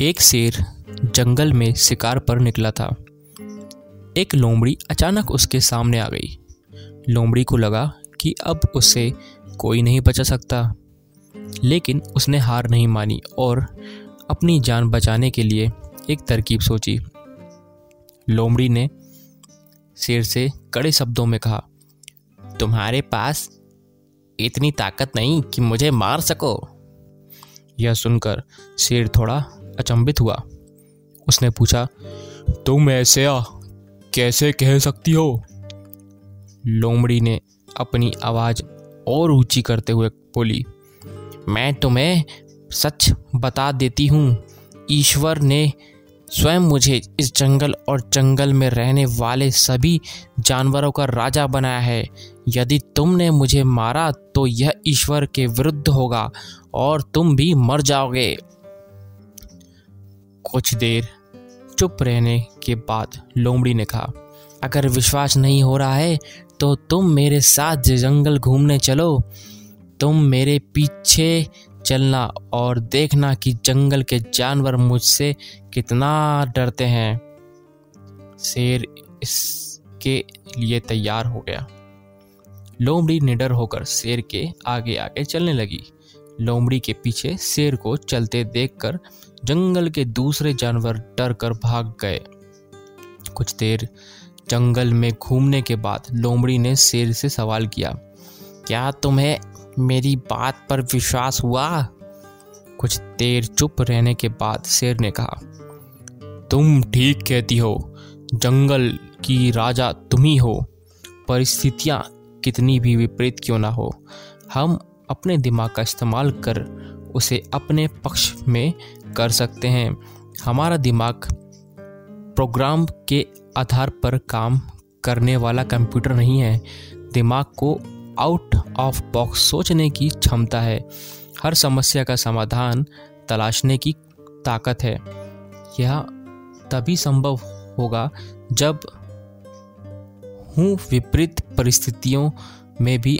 एक शेर जंगल में शिकार पर निकला था। एक लोमड़ी अचानक उसके सामने आ गई। लोमड़ी को लगा कि अब उससे कोई नहीं बचा सकता। लेकिन उसने हार नहीं मानी और अपनी जान बचाने के लिए एक तरकीब सोची। लोमड़ी ने शेर से कड़े शब्दों में कहा, तुम्हारे पास इतनी ताकत नहीं कि मुझे मार सको? यह सुनकर शेर थोड़ा अचंभित हुआ। उसने पूछा, तुम ऐसे आ, कैसे कह सकती हो? लोमड़ी ने अपनी आवाज़ और ऊँची करते हुए बोली, मैं तुम्हें सच बता देती हूँ। ईश्वर ने स्वयं मुझे इस जंगल और जंगल में रहने वाले सभी जानवरों का राजा बनाया है। यदि तुमने मुझे मारा तो यह ईश्वर के विरुद्ध होगा और तुम भी मर जाओगे। कुछ देर चुप रहने के बाद लोमड़ी ने कहा, अगर विश्वास नहीं हो रहा है तो तुम मेरे साथ जंगल घूमने चलो। तुम मेरे पीछे चलना और देखना कि जंगल के जानवर मुझसे कितना डरते हैं। शेर इसके लिए तैयार हो गया। लोमड़ी निडर होकर शेर के आगे आगे चलने लगी। लोमड़ी के पीछे शेर को चलते देखकर जंगल के दूसरे जानवर डर कर भाग गए। कुछ देर जंगल में घूमने के बाद लोमड़ी ने शेर से सवाल किया, क्या तुम्हें मेरी बात पर विश्वास हुआ? कुछ देर चुप रहने के बाद शेर ने कहा, तुम ठीक कहती हो, जंगल की राजा तुम ही हो। परिस्थितियाँ कितनी भी विपरीत क्यों ना हो। हम अपने दिमाग का इस्तेमाल कर उसे अपने पक्ष में कर सकते हैं। हमारा दिमाग प्रोग्राम के आधार पर काम करने वाला कंप्यूटर नहीं है। दिमाग को आउट ऑफ़ बॉक्स सोचने की क्षमता है। हर समस्या का समाधान तलाशने की ताकत है। यह तभी संभव होगा जब हूँ विपरीत परिस्थितियों में भी